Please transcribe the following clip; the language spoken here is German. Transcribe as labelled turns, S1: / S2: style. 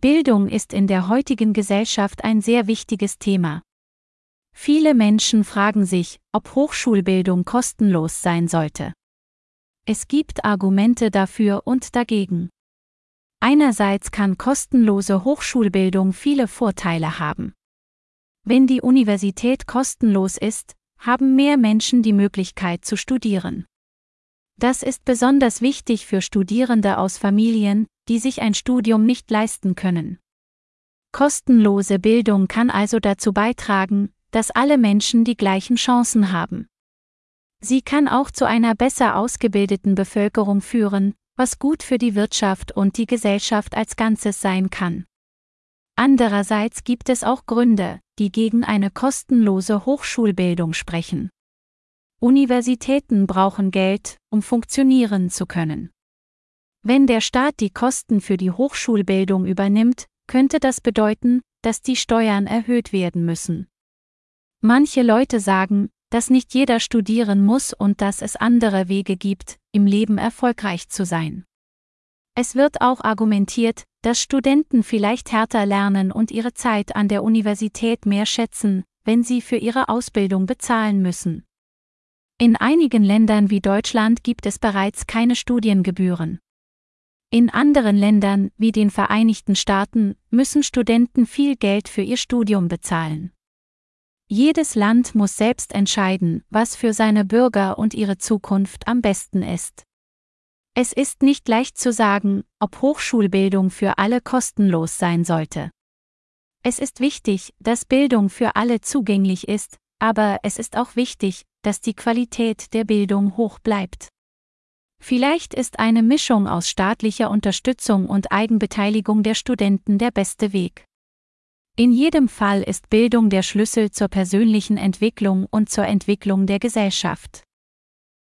S1: Bildung ist in der heutigen Gesellschaft ein sehr wichtiges Thema. Viele Menschen fragen sich, ob Hochschulbildung kostenlos sein sollte. Es gibt Argumente dafür und dagegen. Einerseits kann kostenlose Hochschulbildung viele Vorteile haben. Wenn die Universität kostenlos ist, haben mehr Menschen die Möglichkeit zu studieren. Das ist besonders wichtig für Studierende aus Familien, die sich ein Studium nicht leisten können. Kostenlose Bildung kann also dazu beitragen, dass alle Menschen die gleichen Chancen haben. Sie kann auch zu einer besser ausgebildeten Bevölkerung führen, was gut für die Wirtschaft und die Gesellschaft als Ganzes sein kann. Andererseits gibt es auch Gründe, die gegen eine kostenlose Hochschulbildung sprechen. Universitäten brauchen Geld, um funktionieren zu können. Wenn der Staat die Kosten für die Hochschulbildung übernimmt, könnte das bedeuten, dass die Steuern erhöht werden müssen. Manche Leute sagen, dass nicht jeder studieren muss und dass es andere Wege gibt, im Leben erfolgreich zu sein. Es wird auch argumentiert, dass Studenten vielleicht härter lernen und ihre Zeit an der Universität mehr schätzen, wenn sie für ihre Ausbildung bezahlen müssen. In einigen Ländern wie Deutschland gibt es bereits keine Studiengebühren. In anderen Ländern, wie den Vereinigten Staaten, müssen Studenten viel Geld für ihr Studium bezahlen. Jedes Land muss selbst entscheiden, was für seine Bürger und ihre Zukunft am besten ist. Es ist nicht leicht zu sagen, ob Hochschulbildung für alle kostenlos sein sollte. Es ist wichtig, dass Bildung für alle zugänglich ist, aber es ist auch wichtig, dass die Qualität der Bildung hoch bleibt. Vielleicht ist eine Mischung aus staatlicher Unterstützung und Eigenbeteiligung der Studenten der beste Weg. In jedem Fall ist Bildung der Schlüssel zur persönlichen Entwicklung und zur Entwicklung der Gesellschaft.